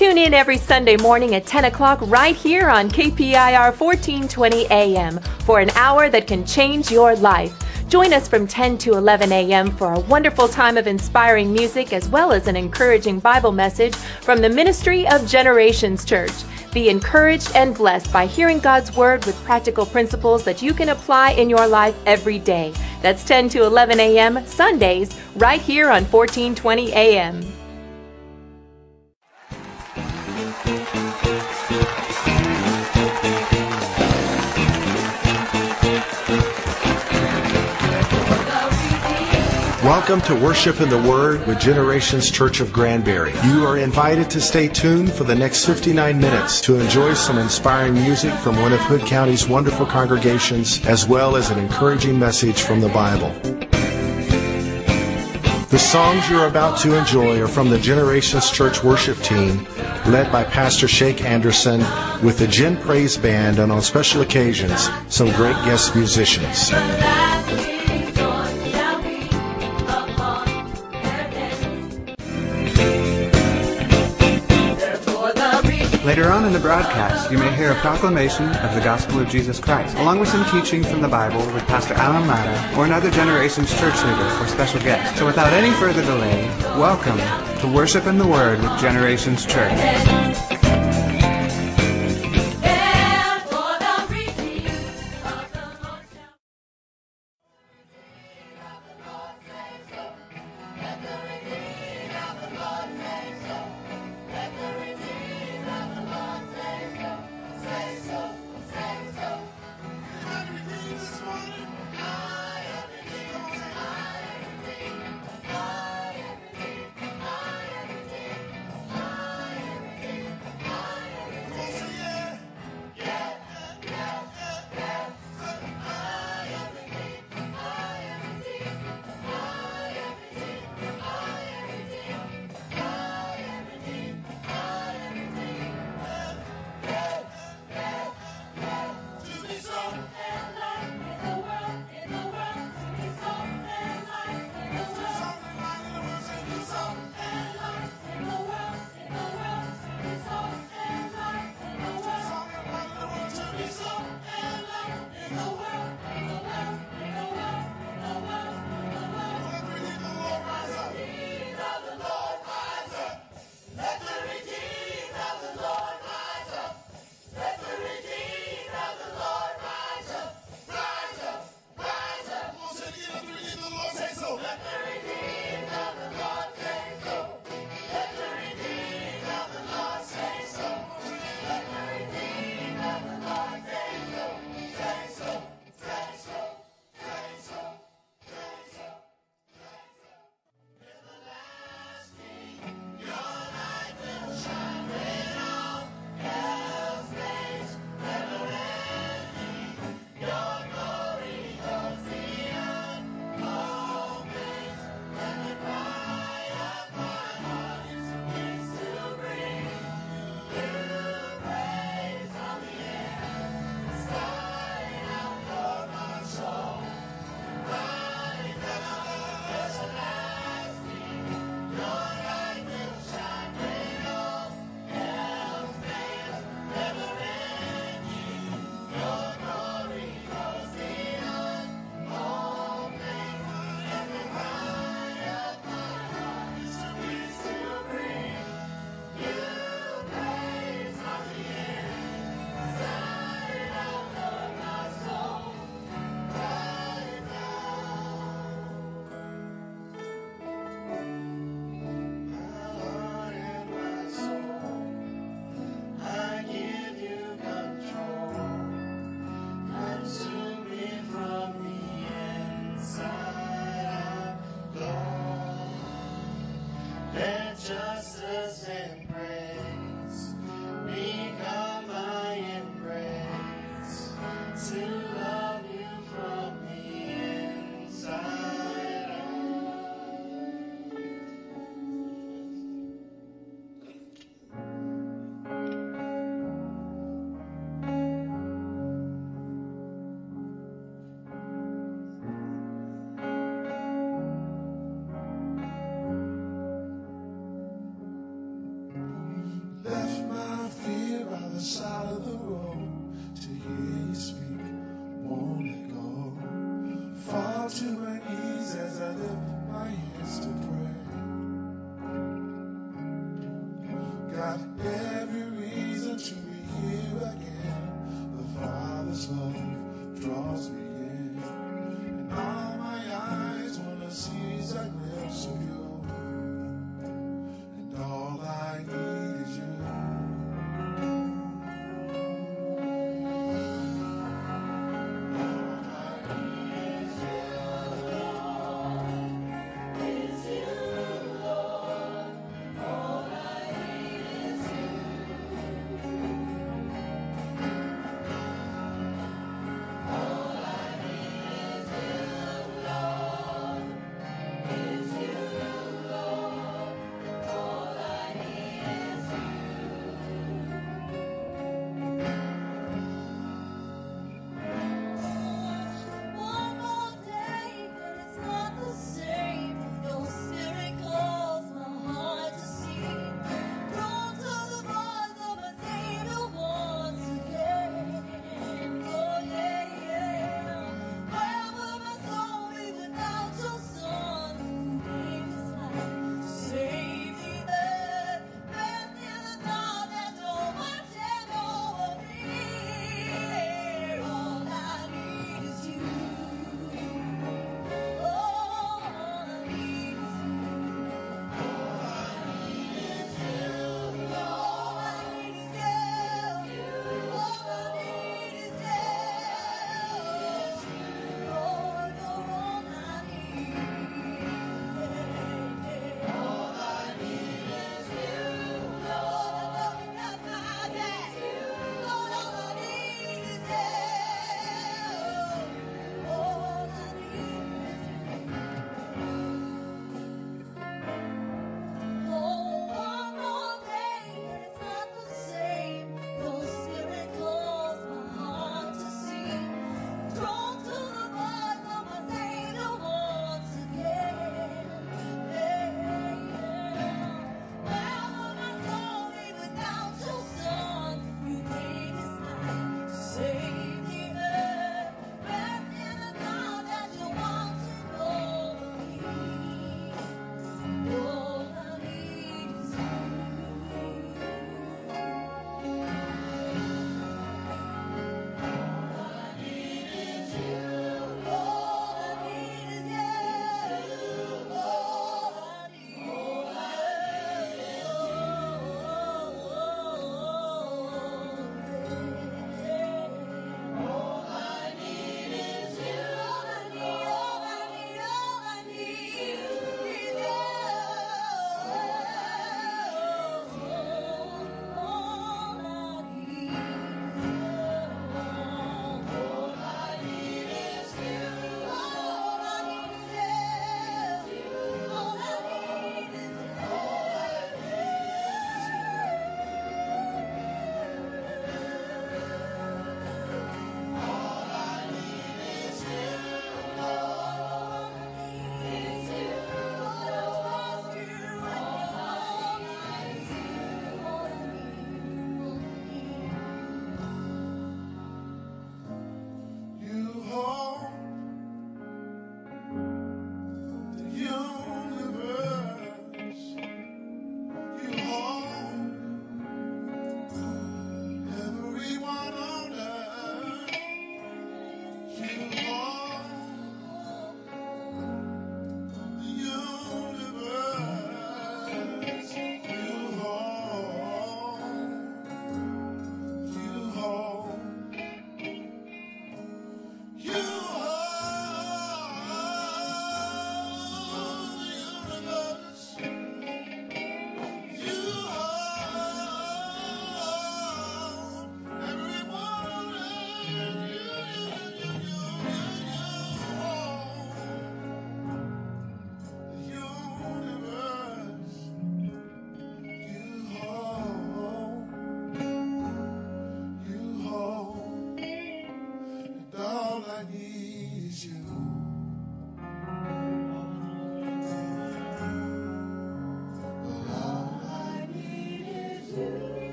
Tune in every Sunday morning at 10 o'clock right here on KPIR 1420 AM for an hour that can change your life. Join us from 10 to 11 a.m. for a wonderful time of inspiring music as well as an encouraging Bible message from the Ministry of Generations Church. Be encouraged and blessed by hearing God's Word with practical principles that you can apply in your life every day. That's 10 to 11 a.m. Sundays, right here on 1420 a.m. Welcome to Worship in the Word with Generations Church of Granbury. You are invited to stay tuned for the next 59 minutes to enjoy some inspiring music from one of Hood County's wonderful congregations, as well as an encouraging message from the Bible. The songs you're about to enjoy are from the Generations Church worship team, led by Pastor Shake Anderson, with the Gen Praise Band, and on special occasions, some great guest musicians. Later on in the broadcast, you may hear a proclamation of the gospel of Jesus Christ, along with some teaching from the Bible with Pastor Alan Latta or another Generations church leader or special guest. So without any further delay, welcome to Worship in the Word with Generations Church.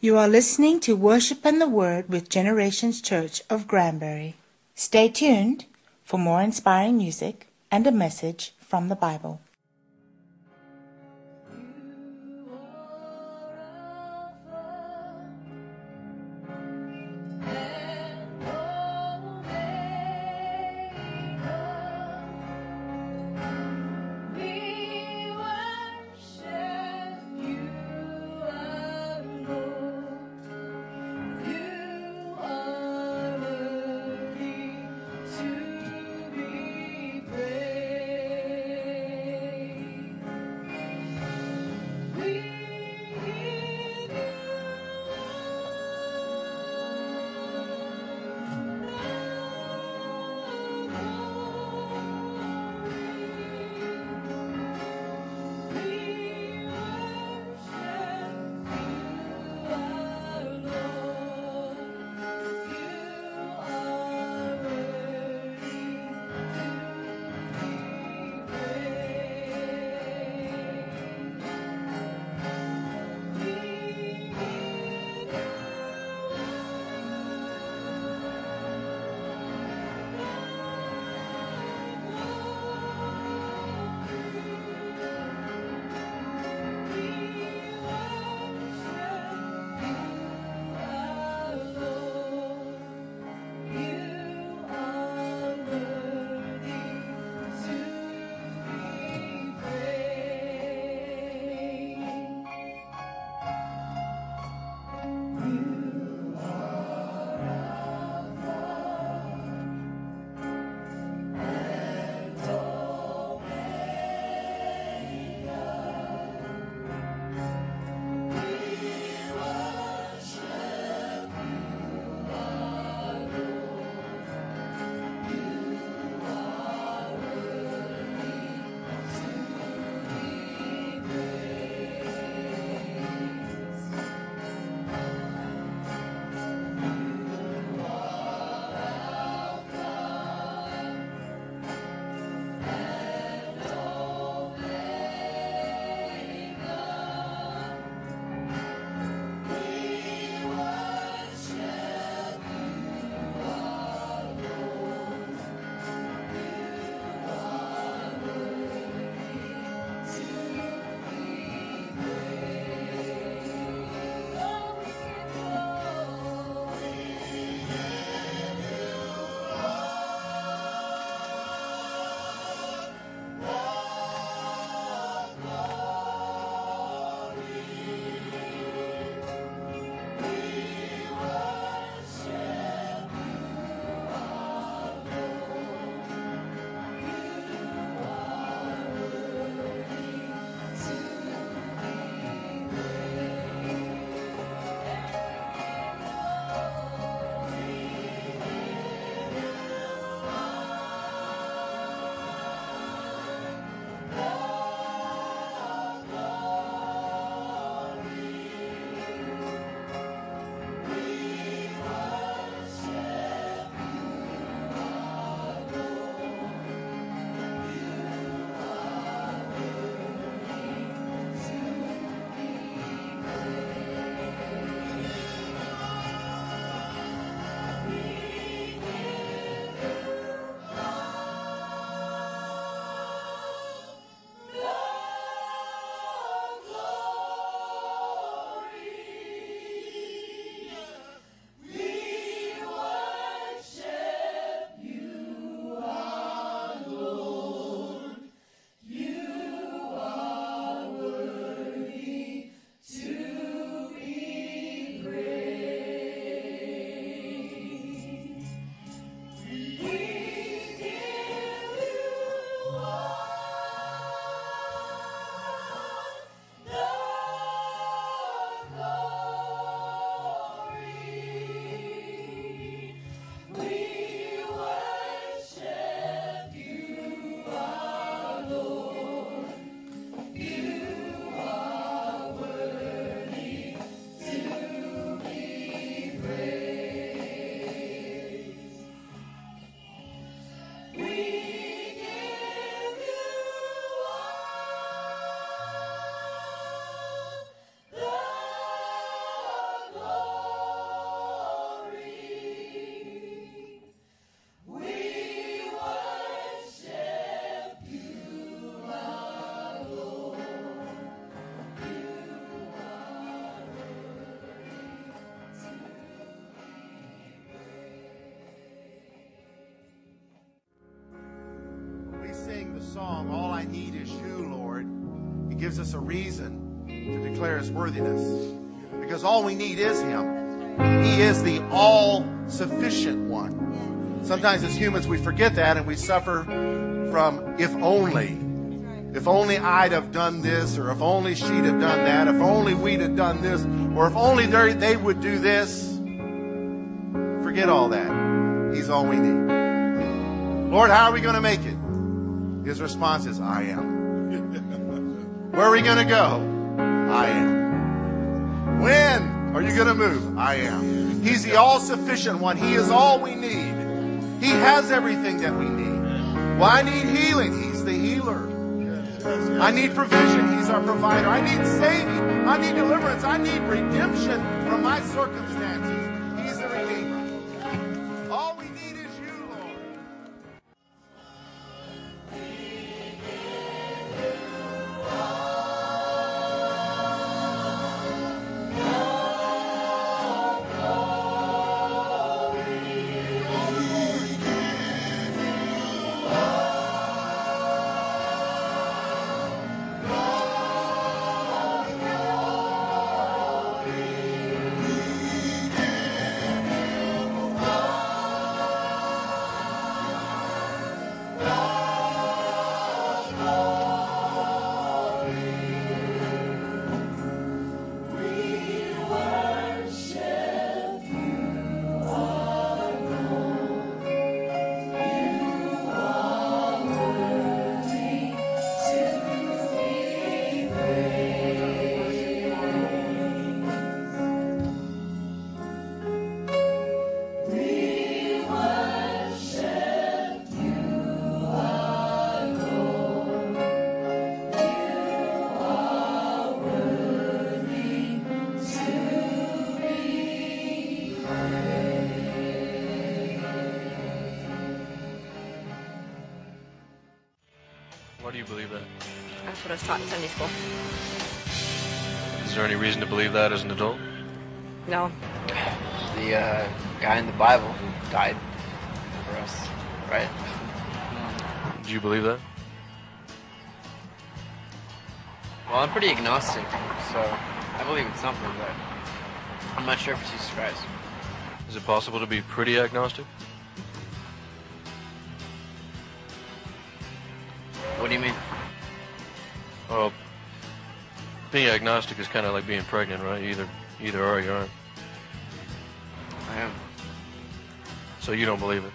You are listening to Worship and the Word with Generations Church of Granbury. Stay tuned for more inspiring music and a message from the Bible. Song, All I Need Is You, Lord, he gives us a reason to declare his worthiness. Because all we need is him. He is the all sufficient one. Sometimes as humans we forget that and we suffer from if only. If only I'd have done this, or if only she'd have done that, if only we'd have done this, or if only they would do this. Forget all that. He's all we need. Lord, how are we going to make it? His response is, I am. Where are we going to go? I am. When are you going to move? I am. He's the all sufficient one. He is all we need. He has everything that we need. Well, I need healing. He's the healer. I need provision. He's our provider. I need saving. I need deliverance. I need redemption from my circumstances. What I was taught in Sunday school. Is there any reason to believe that as an adult? No. The uh, guy in the Bible who died for us, right? Do you believe that? Well, I'm pretty agnostic, so I believe in something, but I'm not sure if it's Jesus Christ. Is it possible to be pretty agnostic? Being agnostic is kind of like being pregnant, right? You either either are or you aren't. I am. So you don't believe it.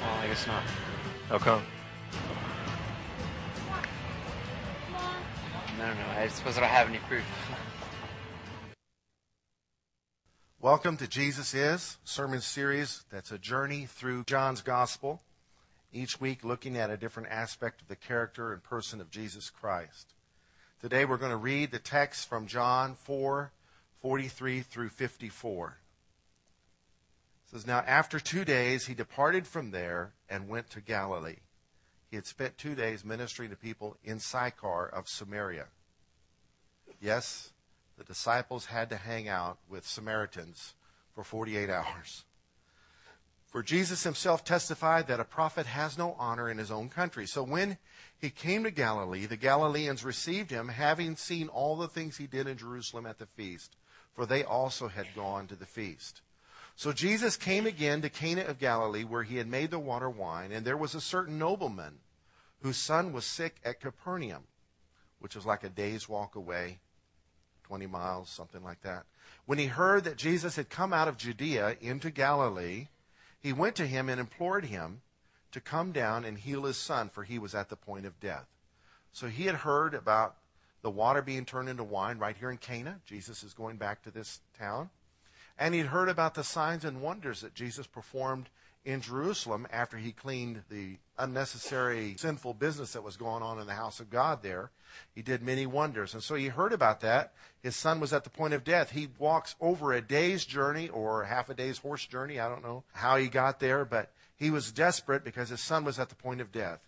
Well, I guess not. How come? I don't know. I suppose I don't have any proof. Welcome to Jesus Is sermon series that's a journey through John's gospel, each week looking at a different aspect of the character and person of Jesus Christ. Today we're going to read the text from John 4 43 through 54. It says, Now after two days he departed from there and went to Galilee. He had spent two days ministering to people in Sychar of Samaria. Yes, the disciples had to hang out with Samaritans for 48 hours. For Jesus himself testified that a prophet has no honor in his own country. So when he came to Galilee, the Galileans received him, having seen all the things he did in Jerusalem at the feast, for they also had gone to the feast. So Jesus came again to Cana of Galilee, where he had made the water wine, and there was a certain nobleman whose son was sick at Capernaum, which was like a day's walk away, 20 miles, something like that. When he heard that Jesus had come out of Judea into Galilee, he went to him and implored him to come down and heal his son, for he was at the point of death. So he had heard about the water being turned into wine right here in Cana. Jesus is going back to this town. And he'd heard about the signs and wonders that Jesus performed in Jerusalem after he cleaned the unnecessary sinful business that was going on in the house of God there. He did many wonders. And so he heard about that. His son was at the point of death. He walks over a day's journey or half a day's horse journey. I don't know how he got there, but he was desperate because his son was at the point of death.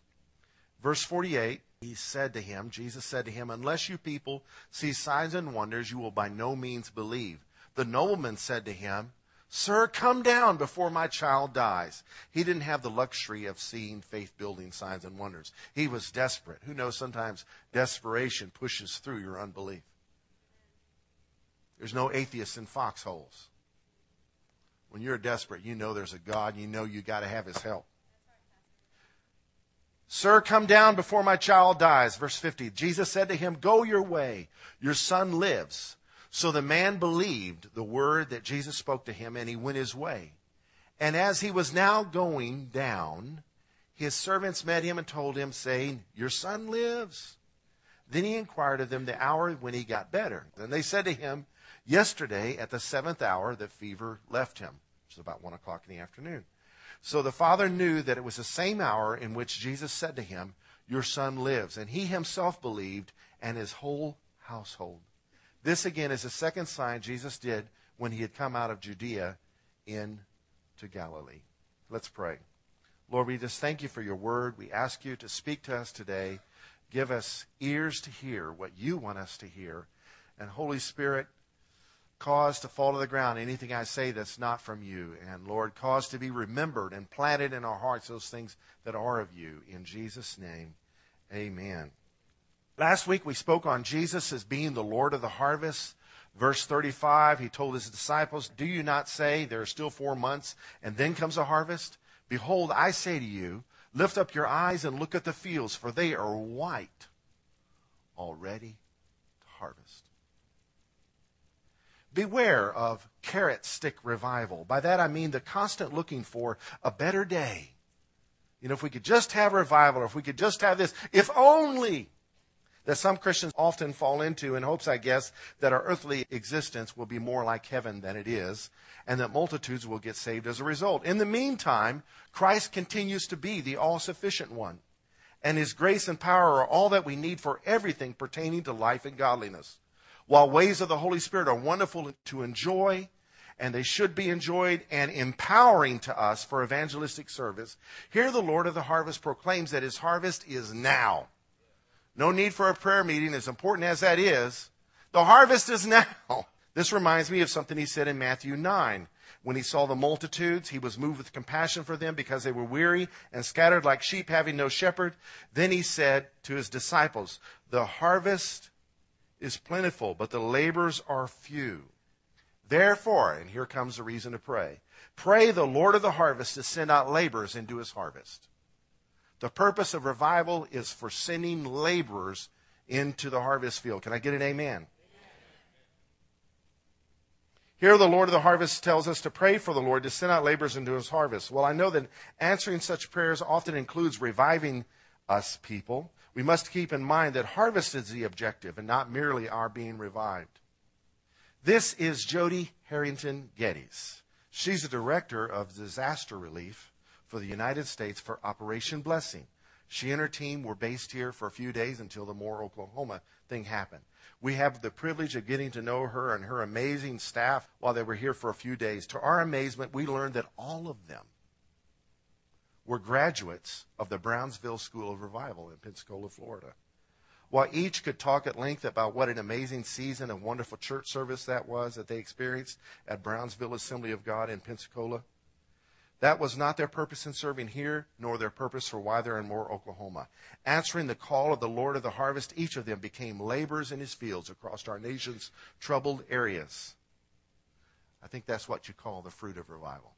Verse 48, he said to him, Jesus said to him, Unless you people see signs and wonders, you will by no means believe. The nobleman said to him, Sir, come down before my child dies. He didn't have the luxury of seeing faith building signs and wonders. He was desperate. Who knows, sometimes desperation pushes through your unbelief. There's no atheists in foxholes. When you're desperate, you know there's a God, you know you got to have his help. Sir, come down before my child dies. Verse 50. Jesus said to him, Go your way. Your son lives. So the man believed the word that Jesus spoke to him, and he went his way. And as he was now going down, his servants met him and told him, saying, Your son lives. Then he inquired of them the hour when he got better. And they said to him, Yesterday at the seventh hour, the fever left him, which is about one o'clock in the afternoon. So the father knew that it was the same hour in which Jesus said to him, Your son lives. And he himself believed, and his whole household. This again is the second sign Jesus did when he had come out of Judea into Galilee. Let's pray. Lord, we just thank you for your word. We ask you to speak to us today. Give us ears to hear what you want us to hear. And Holy Spirit, cause to fall to the ground anything I say that's not from you. And Lord, cause to be remembered and planted in our hearts those things that are of you. In Jesus' name, amen. Last week we spoke on Jesus as being the Lord of the harvest. Verse 35, he told his disciples, Do you not say there are still four months and then comes a harvest? Behold, I say to you, lift up your eyes and look at the fields, for they are white already to harvest. Beware of carrot stick revival. By that I mean the constant looking for a better day. You know, if we could just have revival, or if we could just have this, if only that some Christians often fall into in hopes, I guess, that our earthly existence will be more like heaven than it is, and that multitudes will get saved as a result. In the meantime, Christ continues to be the all sufficient one, and his grace and power are all that we need for everything pertaining to life and godliness. While ways of the Holy Spirit are wonderful to enjoy, and they should be enjoyed and empowering to us for evangelistic service, here the Lord of the harvest proclaims that his harvest is now. No need for a prayer meeting, as important as that is. The harvest is now. This reminds me of something he said in Matthew 9. When he saw the multitudes, he was moved with compassion for them because they were weary and scattered like sheep having no shepherd. Then he said to his disciples, The harvest is plentiful, but the laborers are few. Therefore, and here comes the reason to pray, pray the Lord of the harvest to send out laborers into his harvest. The purpose of revival is for sending laborers into the harvest field. Can I get an amen? Here, the Lord of the harvest tells us to pray for the Lord to send out laborers into his harvest. Well, I know that answering such prayers often includes reviving us people. We must keep in mind that harvest is the objective and not merely our being revived. This is Jody Harrington Geddes. She's the director of disaster relief for the United States for Operation Blessing. She and her team were based here for a few days until the Moore, Oklahoma thing happened. We have the privilege of getting to know her and her amazing staff while they were here for a few days. To our amazement, we learned that all of them were graduates of the Brownsville School of Revival in Pensacola, Florida. While each could talk at length about what an amazing season and wonderful church service that was that they experienced at Brownsville Assembly of God in Pensacola, that was not their purpose in serving here, nor their purpose for why they're in Moore, Oklahoma. Answering the call of the Lord of the harvest, each of them became laborers in his fields across our nation's troubled areas. I think that's what you call the fruit of revival.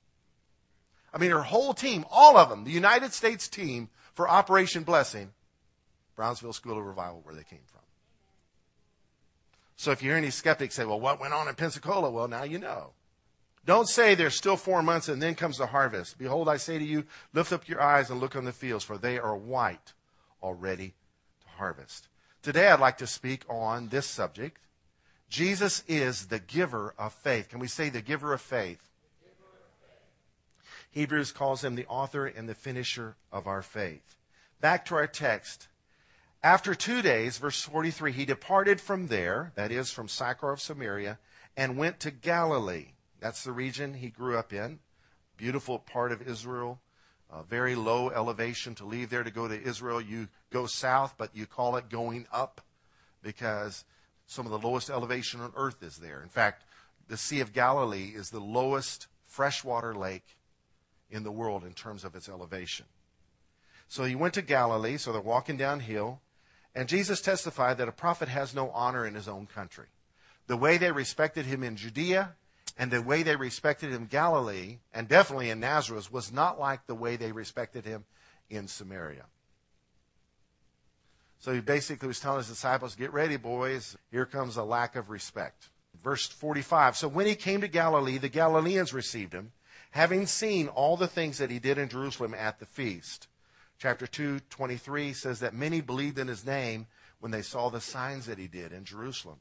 I mean, her whole team, all of them, the United States team for Operation Blessing, Brownsville School of Revival, where they came from. So if you hear any skeptics say, well, what went on in Pensacola? Well, now you know. Don't say there's still four months and then comes the harvest. Behold, I say to you, lift up your eyes and look on the fields, for they are white already to harvest. Today I'd like to speak on this subject. Jesus is the giver of faith. Can we say the giver of faith? Hebrews calls him the author and the finisher of our faith. Back to our text. After two days, verse 43, he departed from there, that is, from Sychar of Samaria, and went to Galilee. That's the region he grew up in. Beautiful part of Israel. A very low elevation to leave there to go to Israel. You go south, but you call it going up because some of the lowest elevation on earth is there. In fact, the Sea of Galilee is the lowest freshwater lake in the world in terms of its elevation. So he went to Galilee, so they're walking downhill, and Jesus testified that a prophet has no honor in his own country. The way they respected him in Judea and the way they respected him in Galilee, and definitely in Nazareth, was not like the way they respected him in Samaria. So he basically was telling his disciples, Get ready, boys. Here comes a lack of respect. Verse 45 So when he came to Galilee, the Galileans received him, having seen all the things that he did in Jerusalem at the feast. Chapter 2, 23 says that many believed in his name when they saw the signs that he did in Jerusalem.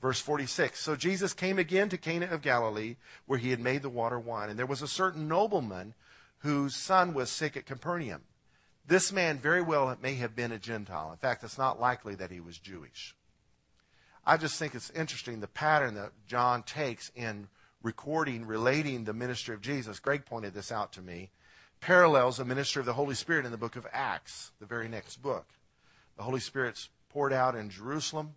Verse 46 So Jesus came again to Cana of Galilee, where he had made the water wine. And there was a certain nobleman whose son was sick at Capernaum. This man very well may have been a Gentile. In fact, it's not likely that he was Jewish. I just think it's interesting the pattern that John takes in recording, relating the ministry of Jesus. Greg pointed this out to me. Parallels the ministry of the Holy Spirit in the book of Acts, the very next book. The Holy Spirit's poured out in Jerusalem,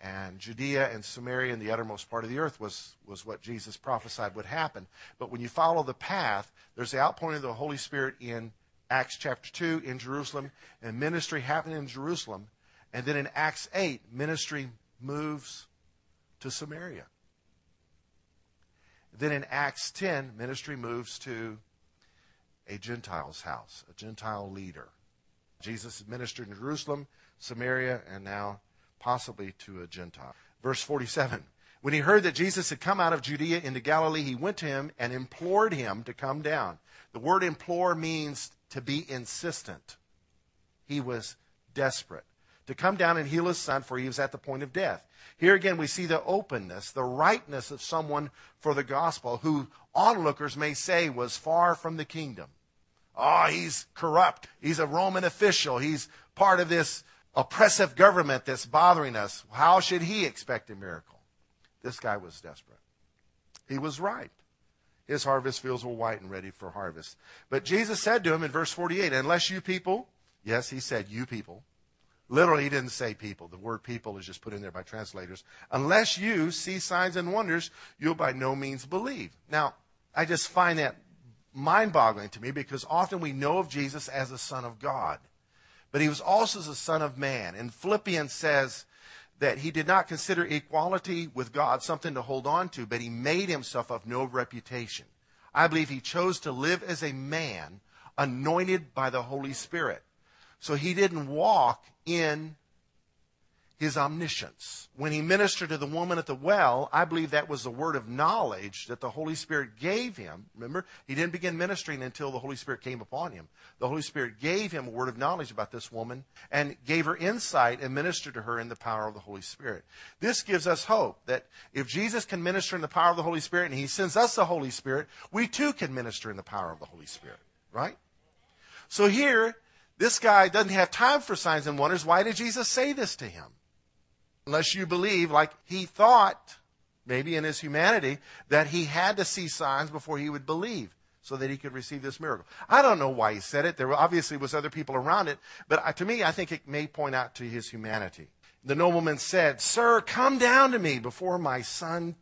and Judea and Samaria and the uttermost part of the earth was, was what Jesus prophesied would happen. But when you follow the path, there's the outpouring of the Holy Spirit in Acts chapter 2 in Jerusalem, and ministry happening in Jerusalem. And then in Acts 8, ministry moves to Samaria. Then in Acts 10, ministry moves to a Gentile's house, a Gentile leader. Jesus ministered in Jerusalem, Samaria, and now possibly to a Gentile. Verse 47 When he heard that Jesus had come out of Judea into Galilee, he went to him and implored him to come down. The word implore means to be insistent. He was desperate to come down and heal his son, for he was at the point of death. Here again, we see the openness, the rightness of someone for the gospel who onlookers may say was far from the kingdom. Oh, he's corrupt. He's a Roman official. He's part of this oppressive government that's bothering us. How should he expect a miracle? This guy was desperate. He was right. His harvest fields were white and ready for harvest. But Jesus said to him in verse 48, Unless you people, yes, he said, you people. Literally, he didn't say people. The word people is just put in there by translators. Unless you see signs and wonders, you'll by no means believe. Now, I just find that mind boggling to me because often we know of Jesus as the Son of God. But he was also the Son of Man. And Philippians says that he did not consider equality with God something to hold on to, but he made himself of no reputation. I believe he chose to live as a man anointed by the Holy Spirit. So he didn't walk in his omniscience. When he ministered to the woman at the well, I believe that was a word of knowledge that the Holy Spirit gave him. Remember, he didn't begin ministering until the Holy Spirit came upon him. The Holy Spirit gave him a word of knowledge about this woman and gave her insight and ministered to her in the power of the Holy Spirit. This gives us hope that if Jesus can minister in the power of the Holy Spirit and he sends us the Holy Spirit, we too can minister in the power of the Holy Spirit. Right? So here, this guy doesn't have time for signs and wonders. Why did Jesus say this to him? Unless you believe, like he thought, maybe in his humanity, that he had to see signs before he would believe so that he could receive this miracle. I don't know why he said it. There obviously was other people around it, but to me, I think it may point out to his humanity. The nobleman said, Sir, come down to me before my son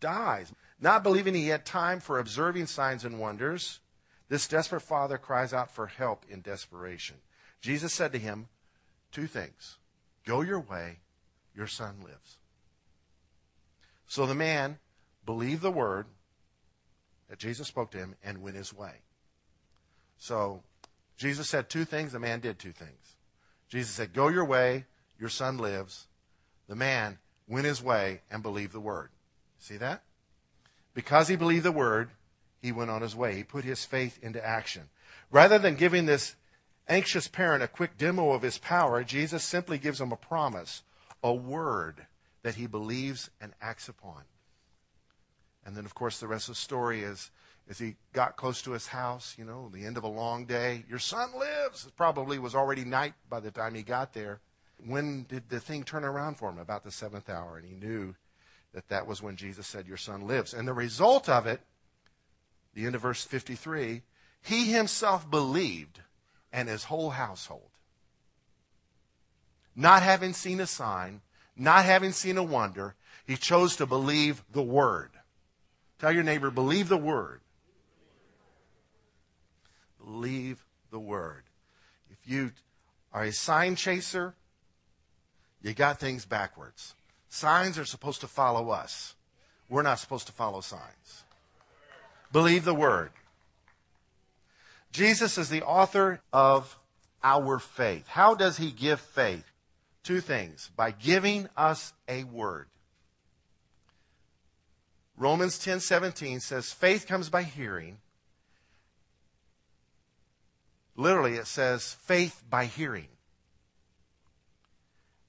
dies. Not believing he had time for observing signs and wonders, this desperate father cries out for help in desperation. Jesus said to him two things Go your way, your son lives. So the man believed the word that Jesus spoke to him and went his way. So Jesus said two things, the man did two things. Jesus said, Go your way, your son lives. The man went his way and believed the word. See that? Because he believed the word, he went on his way. He put his faith into action. Rather than giving this anxious parent a quick demo of his power, Jesus simply gives him a promise, a word that he believes and acts upon. And then, of course, the rest of the story is as he got close to his house, you know, the end of a long day, your son lives. It probably was already night by the time he got there. When did the thing turn around for him? About the seventh hour. And he knew that that was when Jesus said, Your son lives. And the result of it, the end of verse 53, he himself believed and his whole household. Not having seen a sign, not having seen a wonder, he chose to believe the word. Tell your neighbor, believe the word. Believe the word. If you are a sign chaser, you got things backwards. Signs are supposed to follow us. We're not supposed to follow signs. Believe the word. Jesus is the author of our faith. How does he give faith? Two things. By giving us a word. Romans 10:17 says faith comes by hearing. Literally it says faith by hearing.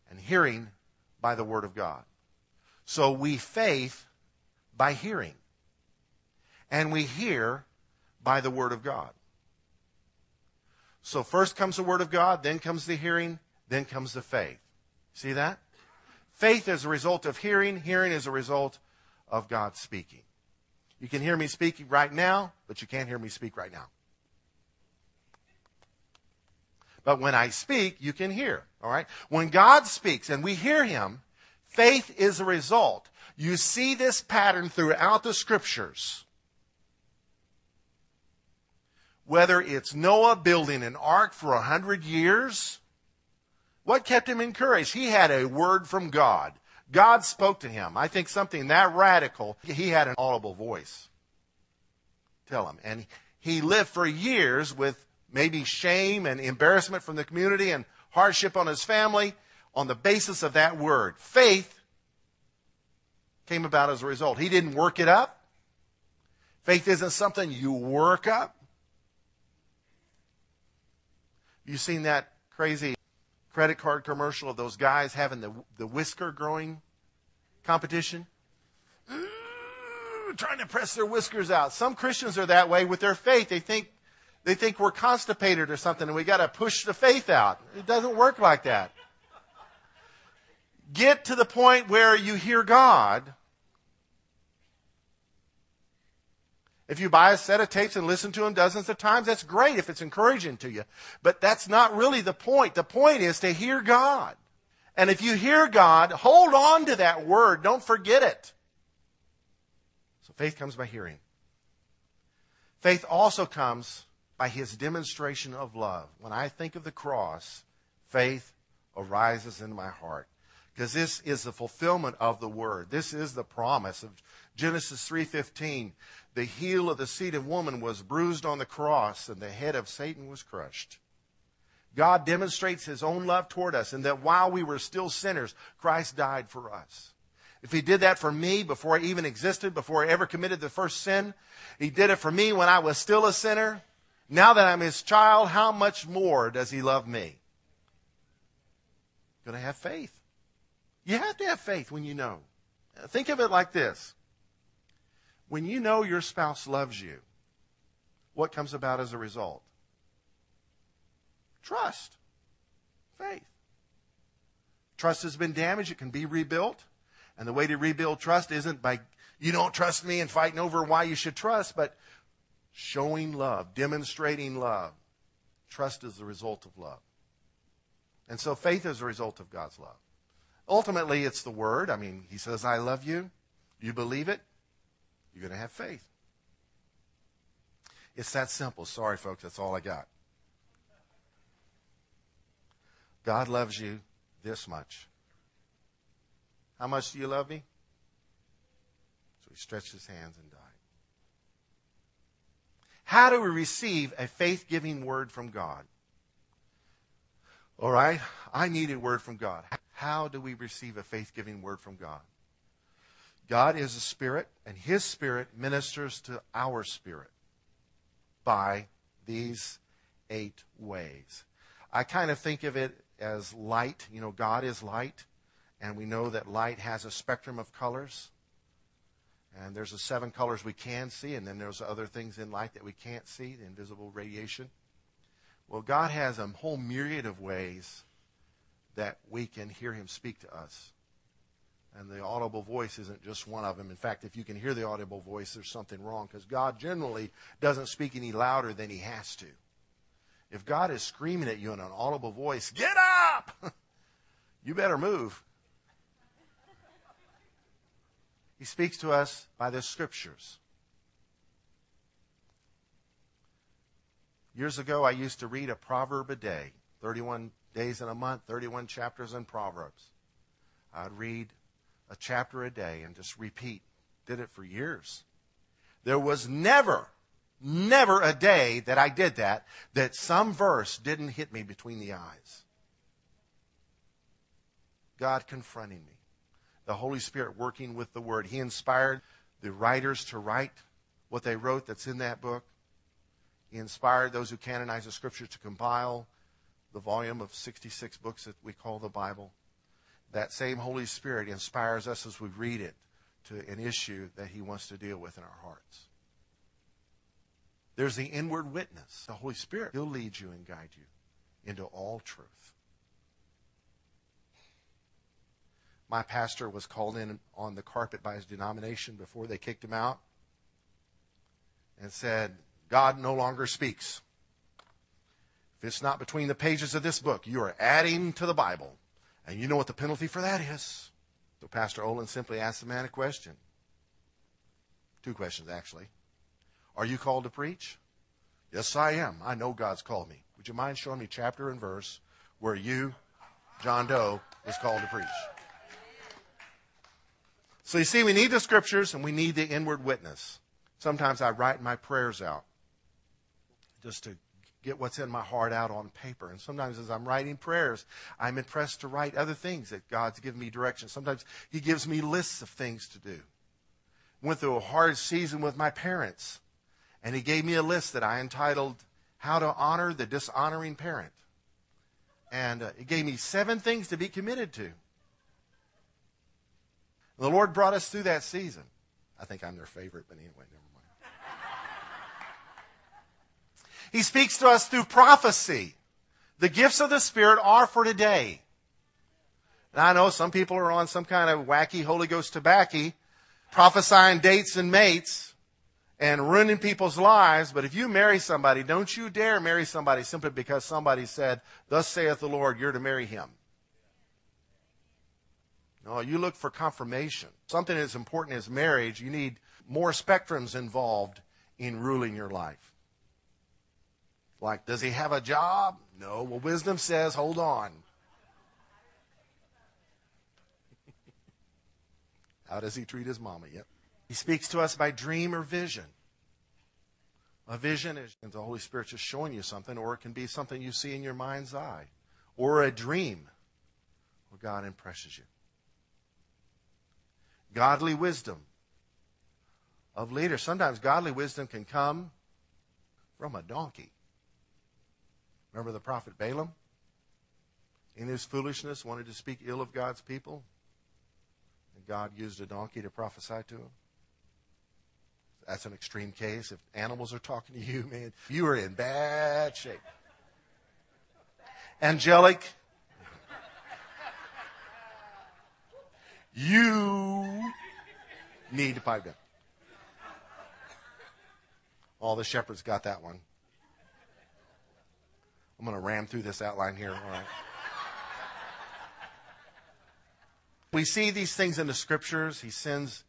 And hearing by the word of God. So we faith by hearing. And we hear by the word of God. So first comes the word of God, then comes the hearing, then comes the faith. See that? Faith is a result of hearing, hearing is a result of God speaking. You can hear me speaking right now, but you can't hear me speak right now. But when I speak, you can hear. All right? When God speaks and we hear him, faith is a result. You see this pattern throughout the scriptures. Whether it's Noah building an ark for a hundred years, what kept him encouraged? He had a word from God. God spoke to him. I think something that radical, he had an audible voice. Tell him. And he lived for years with maybe shame and embarrassment from the community and hardship on his family on the basis of that word. Faith came about as a result. He didn't work it up. Faith isn't something you work up. You seen that crazy credit card commercial of those guys having the, the whisker growing competition? Trying to press their whiskers out. Some Christians are that way with their faith. They think they think we're constipated or something and we got to push the faith out. It doesn't work like that. Get to the point where you hear God. If you buy a set of tapes and listen to them dozens of times, that's great if it's encouraging to you. But that's not really the point. The point is to hear God. And if you hear God, hold on to that word. Don't forget it. So faith comes by hearing. Faith also comes by his demonstration of love. When I think of the cross, faith arises in my heart because this is the fulfillment of the word. This is the promise of Genesis 3:15. The heel of the seed of woman was bruised on the cross and the head of Satan was crushed. God demonstrates his own love toward us and that while we were still sinners, Christ died for us. If he did that for me before I even existed, before I ever committed the first sin, he did it for me when I was still a sinner. Now that I'm his child, how much more does he love me? Going to have faith. You have to have faith when you know. Think of it like this. When you know your spouse loves you, what comes about as a result? Trust. Faith. Trust has been damaged. It can be rebuilt. And the way to rebuild trust isn't by, you don't trust me and fighting over why you should trust, but showing love, demonstrating love. Trust is the result of love. And so faith is a result of God's love. Ultimately, it's the word. I mean, he says, I love you. You believe it, you're going to have faith. It's that simple. Sorry, folks, that's all I got. God loves you this much. How much do you love me? So he stretched his hands and died. How do we receive a faith giving word from God? All right, I need a word from God. How do we receive a faith giving word from God? God is a spirit, and his spirit ministers to our spirit by these eight ways. I kind of think of it as light. You know, God is light, and we know that light has a spectrum of colors. And there's the seven colors we can see, and then there's other things in light that we can't see, the invisible radiation. Well, God has a whole myriad of ways that we can hear Him speak to us. And the audible voice isn't just one of them. In fact, if you can hear the audible voice, there's something wrong because God generally doesn't speak any louder than He has to. If God is screaming at you in an audible voice, get up! you better move. He speaks to us by the scriptures. Years ago, I used to read a proverb a day, 31 days in a month, 31 chapters in Proverbs. I'd read a chapter a day and just repeat. Did it for years. There was never, never a day that I did that that some verse didn't hit me between the eyes. God confronting me. The Holy Spirit working with the Word. He inspired the writers to write what they wrote that's in that book. He inspired those who canonize the Scriptures to compile the volume of 66 books that we call the Bible. That same Holy Spirit inspires us as we read it to an issue that He wants to deal with in our hearts. There's the inward witness, the Holy Spirit. He'll lead you and guide you into all truth. My pastor was called in on the carpet by his denomination before they kicked him out and said, God no longer speaks. If it's not between the pages of this book, you are adding to the Bible. And you know what the penalty for that is. So Pastor Olin simply asked the man a question. Two questions, actually. Are you called to preach? Yes, I am. I know God's called me. Would you mind showing me chapter and verse where you, John Doe, is called to preach? So you see, we need the scriptures and we need the inward witness. Sometimes I write my prayers out just to get what's in my heart out on paper. And sometimes as I'm writing prayers, I'm impressed to write other things that God's given me direction. Sometimes He gives me lists of things to do. Went through a hard season with my parents, and He gave me a list that I entitled How to Honor the Dishonoring Parent. And uh, it gave me seven things to be committed to. The Lord brought us through that season. I think I'm their favorite, but anyway, never mind. He speaks to us through prophecy. The gifts of the Spirit are for today. And I know some people are on some kind of wacky Holy Ghost tobacco, prophesying dates and mates and ruining people's lives. But if you marry somebody, don't you dare marry somebody simply because somebody said, Thus saith the Lord, you're to marry him. No, you look for confirmation. Something as important as marriage, you need more spectrums involved in ruling your life. Like, does he have a job? No. Well, wisdom says, hold on. How does he treat his mama? Yep. He speaks to us by dream or vision. A vision is the Holy Spirit just showing you something, or it can be something you see in your mind's eye, or a dream where God impresses you. Godly wisdom of leaders. Sometimes godly wisdom can come from a donkey. Remember the prophet Balaam? In his foolishness, wanted to speak ill of God's people. And God used a donkey to prophesy to him. That's an extreme case. If animals are talking to you, man, you are in bad shape. Angelic. You need to pipe down. All the shepherds got that one. I'm going to ram through this outline here. All right. We see these things in the scriptures. He sends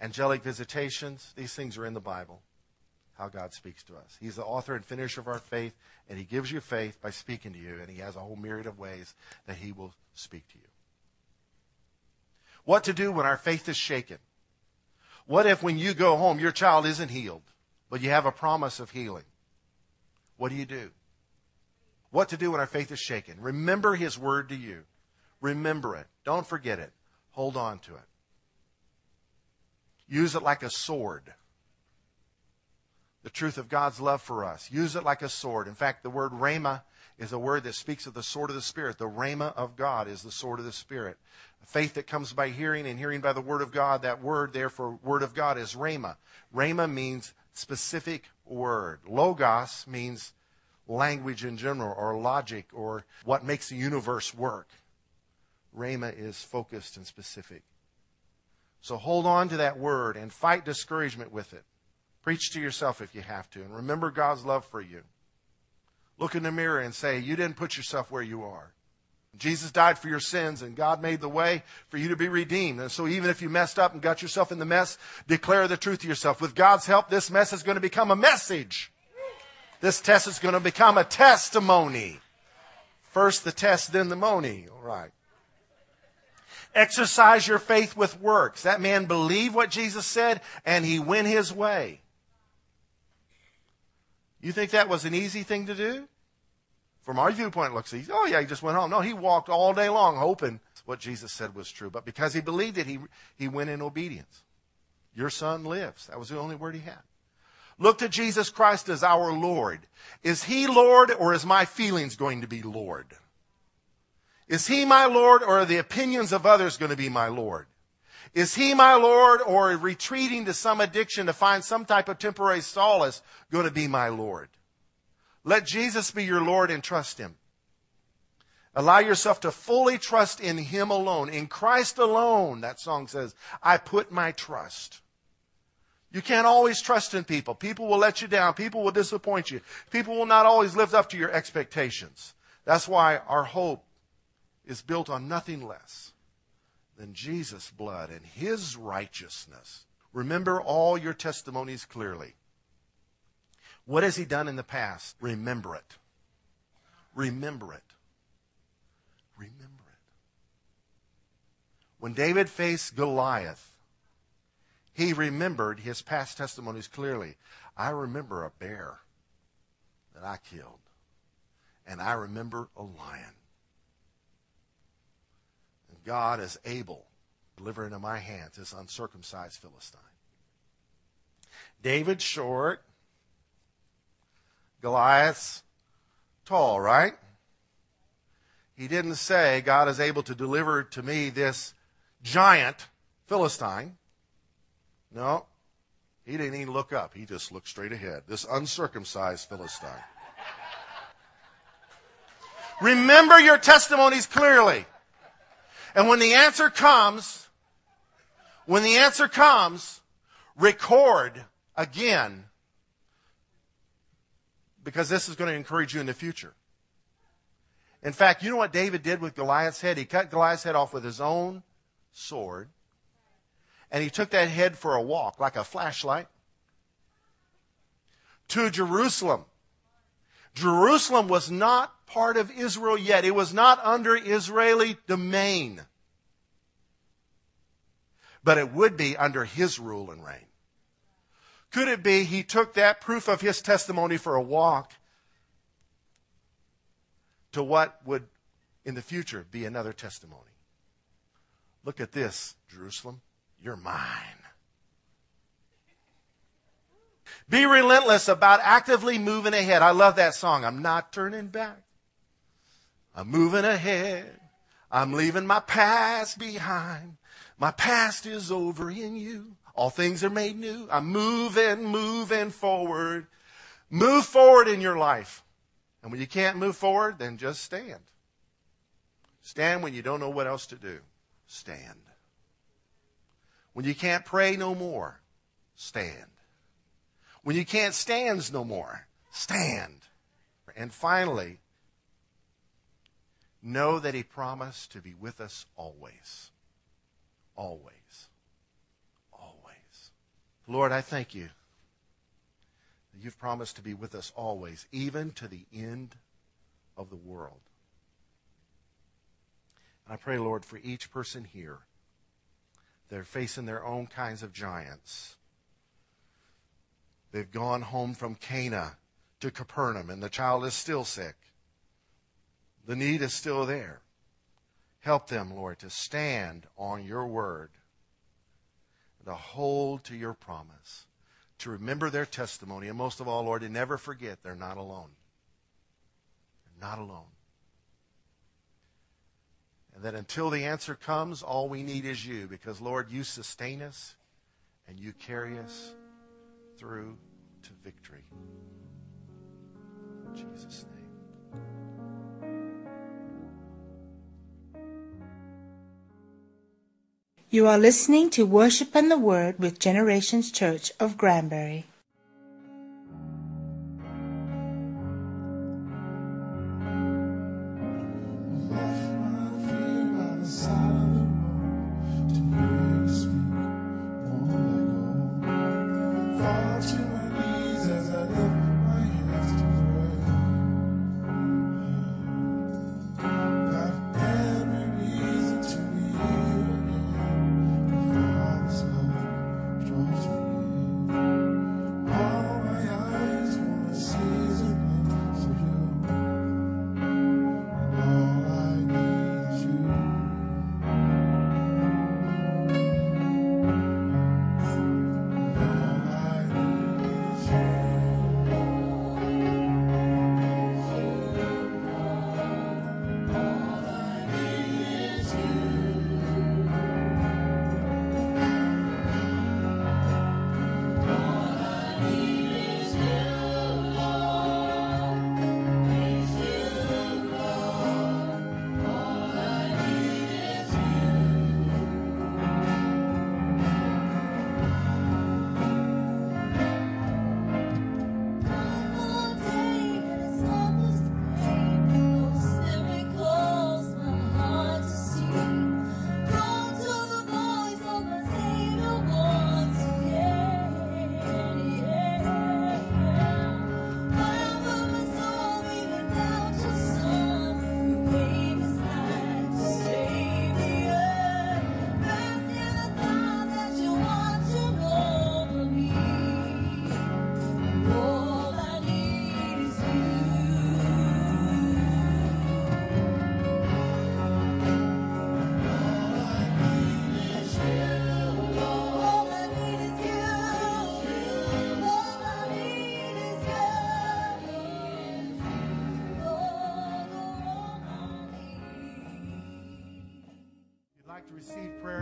angelic visitations. These things are in the Bible, how God speaks to us. He's the author and finisher of our faith, and He gives you faith by speaking to you, and He has a whole myriad of ways that He will speak to you. What to do when our faith is shaken? What if when you go home, your child isn't healed, but you have a promise of healing? What do you do? What to do when our faith is shaken? Remember His word to you. Remember it. Don't forget it. Hold on to it. Use it like a sword. The truth of God's love for us. Use it like a sword. In fact, the word rhema is a word that speaks of the sword of the Spirit. The rhema of God is the sword of the Spirit. Faith that comes by hearing and hearing by the word of God. That word, therefore, word of God is rhema. Rhema means specific word. Logos means language in general or logic or what makes the universe work. Rhema is focused and specific. So hold on to that word and fight discouragement with it. Preach to yourself if you have to. And remember God's love for you. Look in the mirror and say, You didn't put yourself where you are. Jesus died for your sins and God made the way for you to be redeemed. And so even if you messed up and got yourself in the mess, declare the truth to yourself. With God's help, this mess is going to become a message. This test is going to become a testimony. First the test, then the money. All right. Exercise your faith with works. That man believed what Jesus said and he went his way. You think that was an easy thing to do? From our viewpoint, it looks easy. Oh, yeah, he just went home. No, he walked all day long hoping what Jesus said was true. But because he believed it, he, he went in obedience. Your son lives. That was the only word he had. Look to Jesus Christ as our Lord. Is he Lord or is my feelings going to be Lord? Is he my Lord or are the opinions of others going to be my Lord? Is he my Lord or retreating to some addiction to find some type of temporary solace going to be my Lord? Let Jesus be your Lord and trust him. Allow yourself to fully trust in him alone. In Christ alone, that song says, I put my trust. You can't always trust in people. People will let you down. People will disappoint you. People will not always live up to your expectations. That's why our hope is built on nothing less than Jesus' blood and his righteousness. Remember all your testimonies clearly. What has he done in the past? Remember it. Remember it. Remember it. When David faced Goliath, he remembered his past testimonies clearly. I remember a bear that I killed, and I remember a lion. And God is able to deliver into my hands this uncircumcised Philistine. David short, Goliath's tall, right? He didn't say, God is able to deliver to me this giant Philistine. No, he didn't even look up. He just looked straight ahead. This uncircumcised Philistine. Remember your testimonies clearly. And when the answer comes, when the answer comes, record again because this is going to encourage you in the future. In fact, you know what David did with Goliath's head? He cut Goliath's head off with his own sword, and he took that head for a walk like a flashlight to Jerusalem. Jerusalem was not part of Israel yet. It was not under Israeli domain. But it would be under his rule and reign. Could it be he took that proof of his testimony for a walk to what would in the future be another testimony? Look at this, Jerusalem. You're mine. Be relentless about actively moving ahead. I love that song. I'm not turning back. I'm moving ahead. I'm leaving my past behind. My past is over in you. All things are made new. I'm moving, moving forward. Move forward in your life. And when you can't move forward, then just stand. Stand when you don't know what else to do. Stand. When you can't pray no more, stand. When you can't stand no more, stand. And finally, know that He promised to be with us always. Always. Always. Lord, I thank you you've promised to be with us always, even to the end of the world. And I pray, Lord, for each person here. They're facing their own kinds of giants. They've gone home from Cana to Capernaum, and the child is still sick. The need is still there. Help them, Lord, to stand on your word to hold to your promise, to remember their testimony, and most of all, Lord, to never forget they're not alone. They're not alone. And that until the answer comes, all we need is you, because, Lord, you sustain us and you carry us through to victory. In Jesus' name. You are listening to Worship and the Word with Generations Church of Granbury.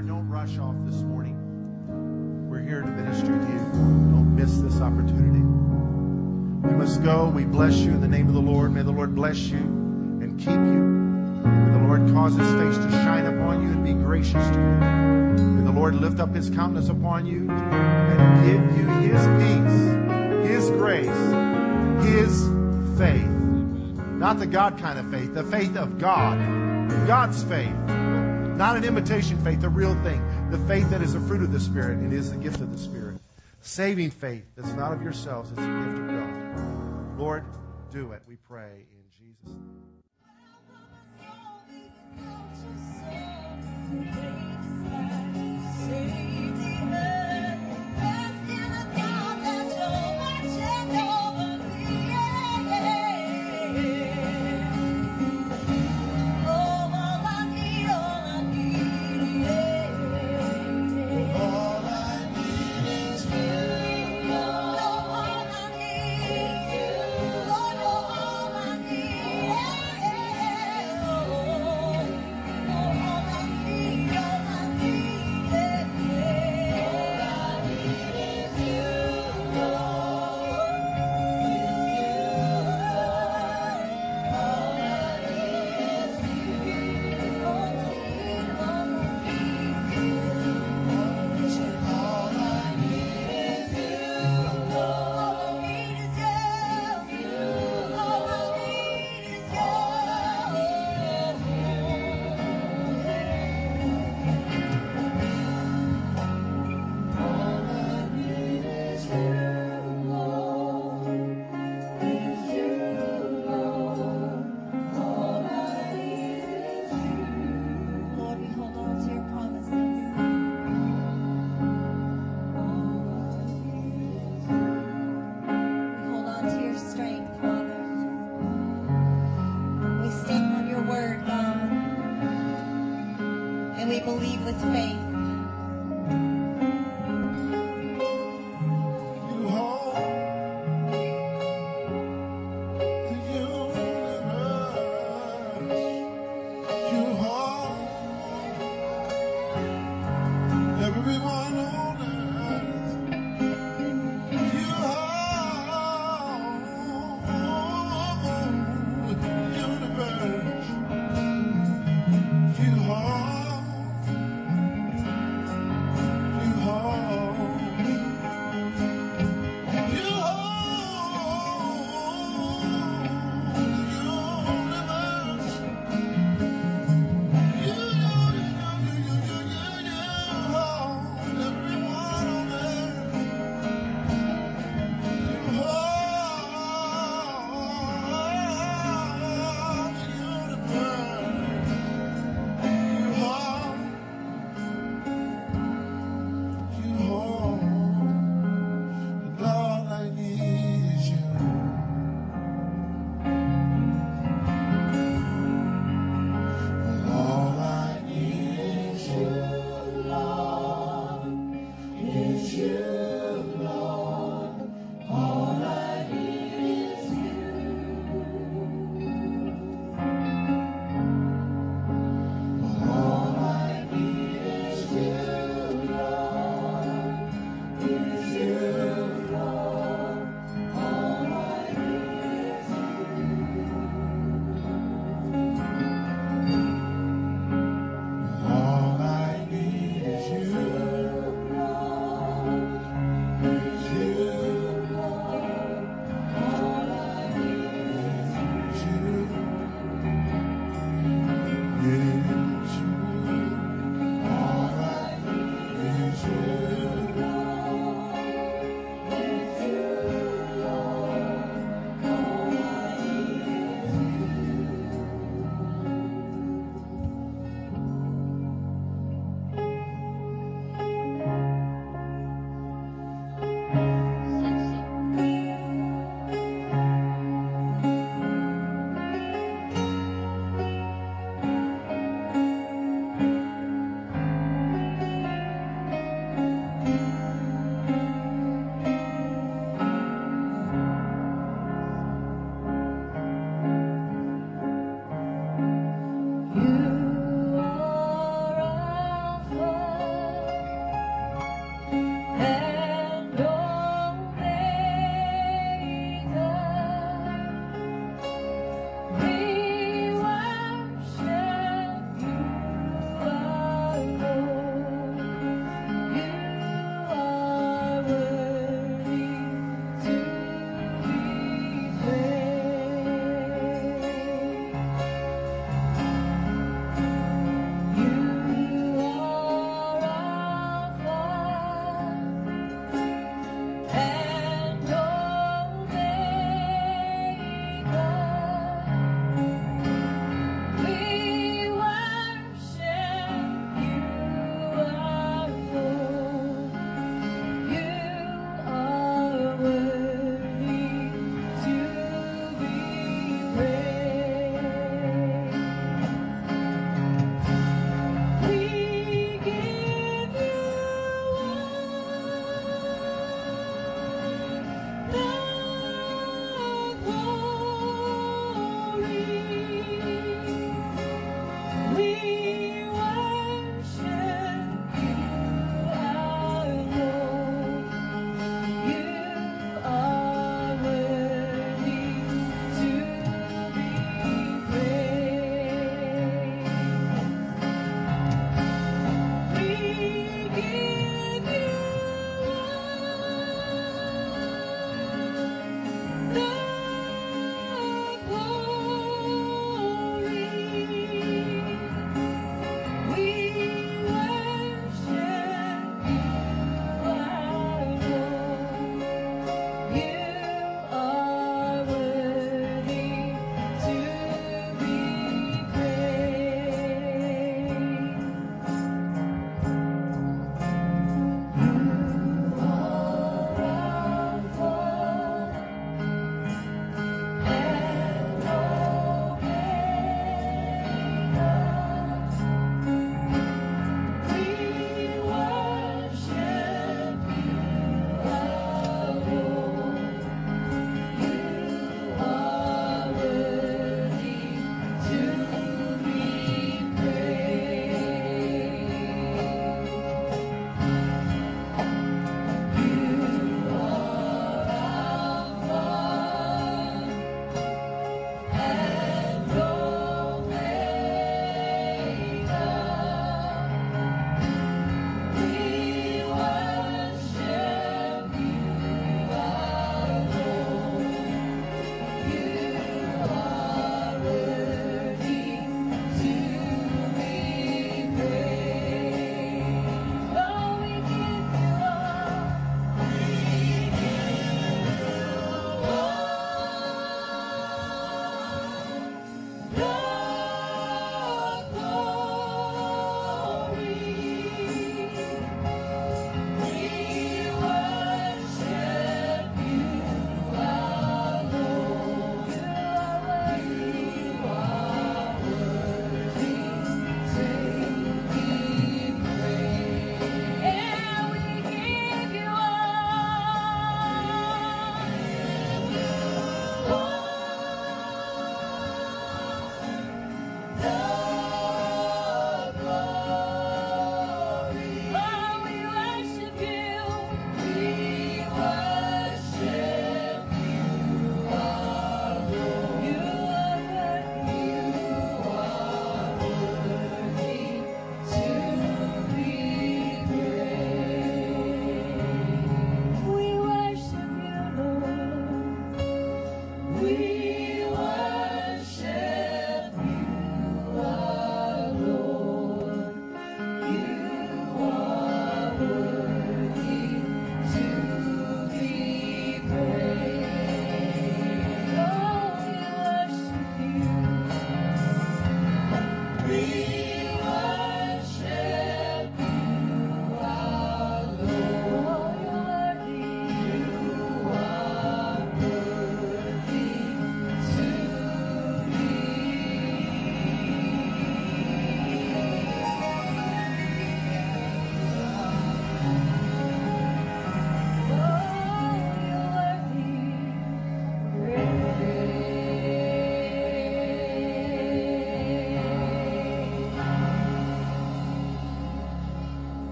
Prayer, don't rush off this morning. We're here to minister to you. Don't miss this opportunity. We must go. We bless you in the name of the Lord. May the Lord bless you and keep you. May the Lord cause his face to shine upon you and be gracious to you. May the Lord lift up his countenance upon you and give you his peace, his grace, his faith. Not the God kind of faith, the faith of God. God's faith. Not an imitation faith, the real thing. The faith that is the fruit of the Spirit and is the gift of the Spirit. Saving faith that's not of yourselves, it's a gift of God. Lord, do it, we pray in Jesus' name.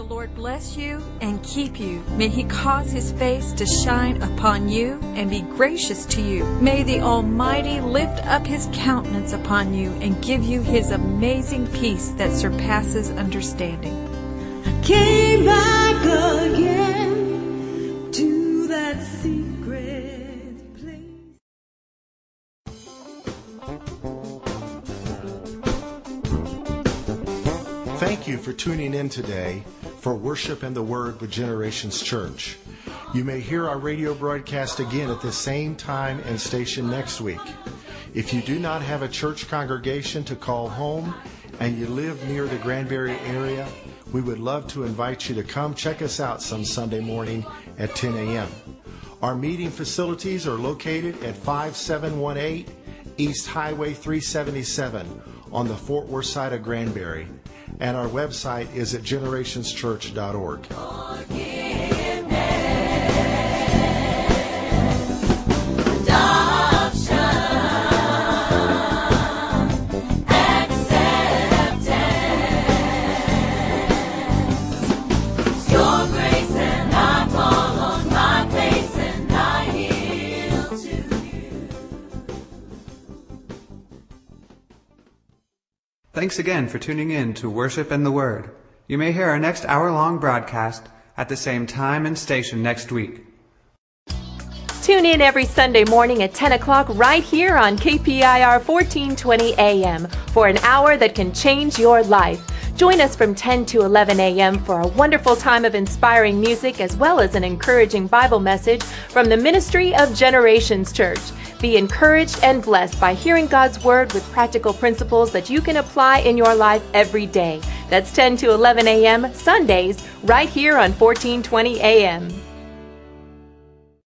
The Lord bless you and keep you. May he cause his face to shine upon you and be gracious to you. May the Almighty lift up his countenance upon you and give you his amazing peace that surpasses understanding. I Came back again to that secret place. Thank you for tuning in today for Worship and the Word with Generations Church. You may hear our radio broadcast again at the same time and station next week. If you do not have a church congregation to call home and you live near the Granbury area, we would love to invite you to come check us out some Sunday morning at 10 a.m. Our meeting facilities are located at 5718 East Highway 377 on the Fort Worth side of Granbury, and our website is at generationschurch.org. Thanks again for tuning in to Worship and the Word. You may hear our next hour long broadcast at the same time and station next week. Tune in every Sunday morning at 10 o'clock right here on KPIR 1420 AM for an hour that can change your life. Join us from 10 to 11 a.m. for a wonderful time of inspiring music as well as an encouraging Bible message from the Ministry of Generations Church. Be encouraged and blessed by hearing God's Word with practical principles that you can apply in your life every day. That's 10 to 11 a.m. Sundays right here on 1420 a.m.